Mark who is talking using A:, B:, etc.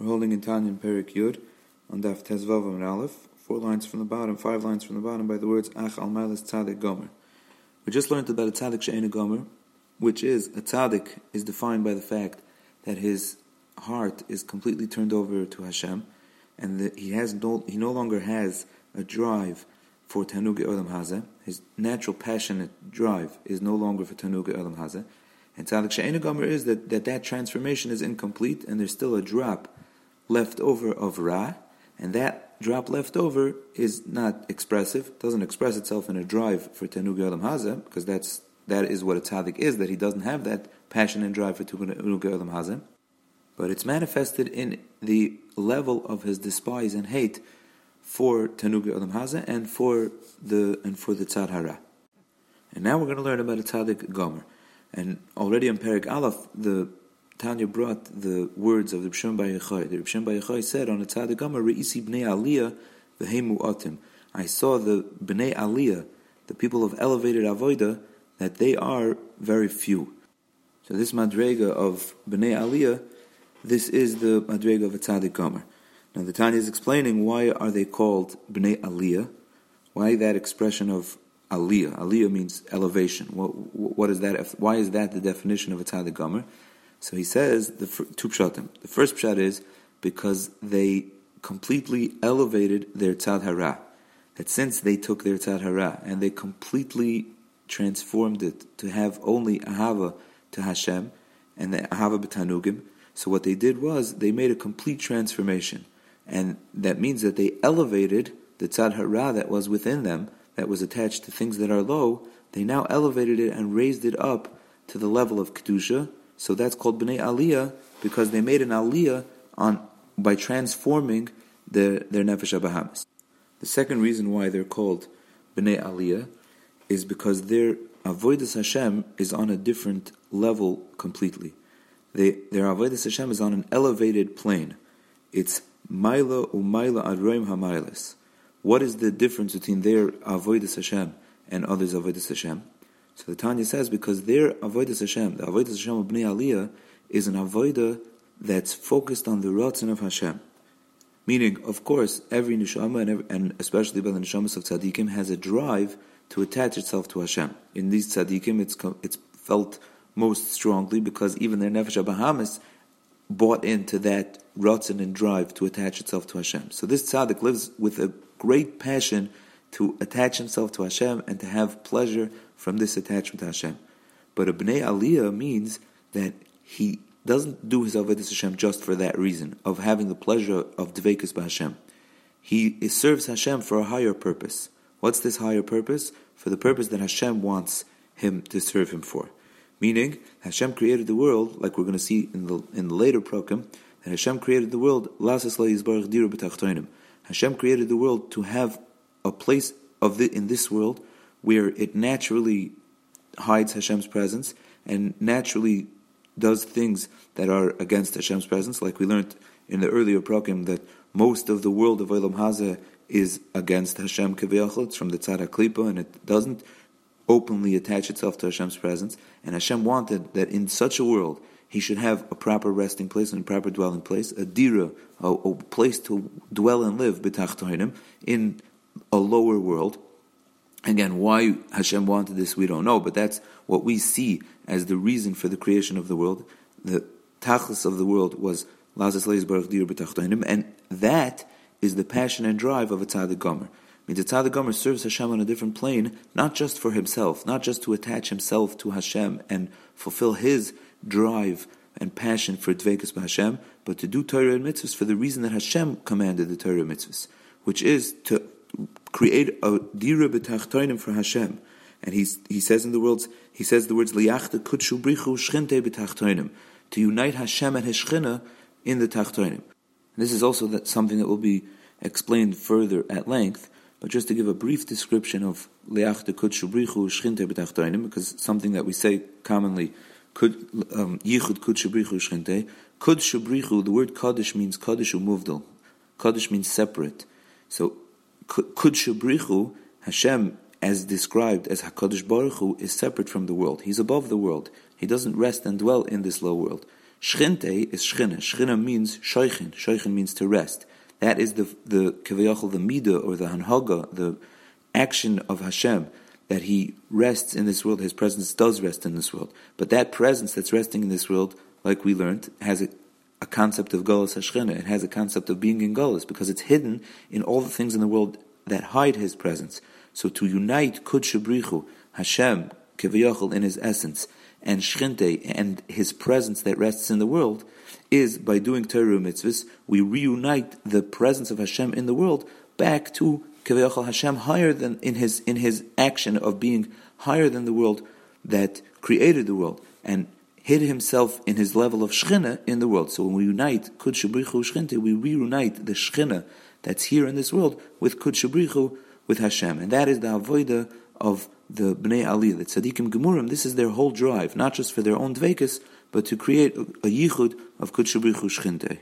A: We're holding in Tanya Perik Yud on Daf Tezvav and Aleph, four lines from the bottom, five lines from the bottom, by the words Ach al Mailas Tzadik Gomer. We just learned about a Tzadik She'ena Gomer, which is a Tzadik is defined by the fact that his heart is completely turned over to Hashem, and that he has no, he no longer has a drive for Tanuga Olam Hazeh. His natural passionate drive is no longer for Tanuga Olam Hazeh. And Tzadik She'ena Gomer is that, that that transformation is incomplete, and there's still a drop left over of Ra, and that drop left over is not expressive, doesn't express itself in a drive for Tanug Yolam Hazeh, because that's that is what a tzaddik is, that he doesn't have that passion and drive for Tanug Yolam Hazeh. But it's manifested in the level of his despise and hate for Tanug Yolam Hazeh and for the and for the Tzad Hara. And now we're going to learn about a tzaddik Gomer. And already in Perik Aleph, the Tanya brought the words of the Rishon Bayichai. The Rishon Bayichai said on a Tzadik Gamar, Re'isi b'nei aliyah v'hemu atim. I saw the b'nei aliyah, the people of elevated avoida, that they are very few. So this madrega of b'nei aliyah, this is the madrega of a Tzadik Gamar. Now the Tanya is explaining why are they called b'nei aliyah, why that expression of aliyah. Aliyah means elevation. What, what is that? Why is that the definition of a Tzadik Gamar? So he says the two pshatim. The first pshat is because they completely elevated their tzad hara. That since they took their tzad hara and they completely transformed it to have only ahava to Hashem and the ahava b'tanugim, so what they did was they made a complete transformation, and that means that they elevated the tzad hara that was within them, that was attached to things that are low. They now elevated it and raised it up to the level of kedusha so that's called Bnei Aliyah because they made an Aliyah on by transforming their, their Nefesh Abahamis. The second reason why they're called Bnei Aliyah is because their Avoidus Hashem is on a different level completely. They, their Avoidus Hashem is on an elevated plane. It's Maila Umaila Adroim Hamailas. What is the difference between their Avoidus Hashem and others' Avoidus Hashem? So the Tanya says because their avodas Hashem, the avodas Hashem of Bnei Aliyah, is an avodah that's focused on the ratzon of Hashem. Meaning, of course, every neshama and, every, and especially by the neshamas of tzaddikim has a drive to attach itself to Hashem. In these tzaddikim, it's it's felt most strongly because even their nefesh Bahamis bought into that ratzon and drive to attach itself to Hashem. So this tzaddik lives with a great passion to attach himself to Hashem and to have pleasure from this attachment to Hashem. But a Bnei Aliyah means that he doesn't do his Avodah Hashem just for that reason, of having the pleasure of Dvekus Hashem. He serves Hashem for a higher purpose. What's this higher purpose? For the purpose that Hashem wants him to serve him for. Meaning, Hashem created the world, like we're going to see in the in the later program, that Hashem created the world, Hashem created the world to have a place of the, in this world where it naturally hides Hashem's presence and naturally does things that are against Hashem's presence, like we learned in the earlier program that most of the world of Olam Hazeh is against Hashem Kaviyachal, it's from the Tzara Klipa, and it doesn't openly attach itself to Hashem's presence. And Hashem wanted that in such a world, he should have a proper resting place and a proper dwelling place, a dira, a, a place to dwell and live, in a lower world. Again, why Hashem wanted this, we don't know, but that's what we see as the reason for the creation of the world. The tachlis of the world was Lazas Leis Baruch Dir and that is the passion and drive of a tzaddik gomer. I mean, the tzaddik gomer serves Hashem on a different plane, not just for himself, not just to attach himself to Hashem and fulfill his drive and passion for dvekus Hashem, but to do Torah and mitzvahs for the reason that Hashem commanded the Torah mitzvahs, which is to create a dira b'tachtoinim for Hashem. And he he says in the words, he says the words liyachta kutshu brichu shchinte b'tachtoinim, to unite Hashem and His in the tachtoinim. This is also that something that will be explained further at length, but just to give a brief description of liyachta kutshu brichu shchinte b'tachtoinim, because something that we say commonly, um, yichud kutshu brichu shchinte, kudshu brichu, the word kaddish means kaddish umuvdal. Kaddish means separate. So Kudsha Brichu, Hashem, as described as Hakadosh Baruch Hu, is separate from the world. He's above the world. He doesn't rest and dwell in this low world. Shchinte is shchina. Shchina means shoichin. Shoichin means to rest. That is the the kaviyachol, the midah or the hanhaga, the action of Hashem that He rests in this world. His presence does rest in this world, but that presence that's resting in this world, like we learned, has a, a concept of Golas Hashchina. It has a concept of being in Golas because it's hidden in all the things in the world that hide His presence. So to unite Kud Shabrichu, Hashem, kaviyachol in His essence, and Shchinte and His presence that rests in the world is by doing Torah mitzvahs, we reunite the presence of Hashem in the world back to Kaviyachal Hashem higher than in his in his action of being higher than the world that created the world and hid himself in his level of Shechina in the world. So when we unite Kud Shabrichu Shchinte, we reunite the Shechina that's here in this world with Kud Shabrichu with Hashem. And that is the avoida of the Bnei Ali, the Tzadikim Gemurim, this is their whole drive, not just for their own dvekas, but to create a, yichud of Kudshabrichu Shchinte.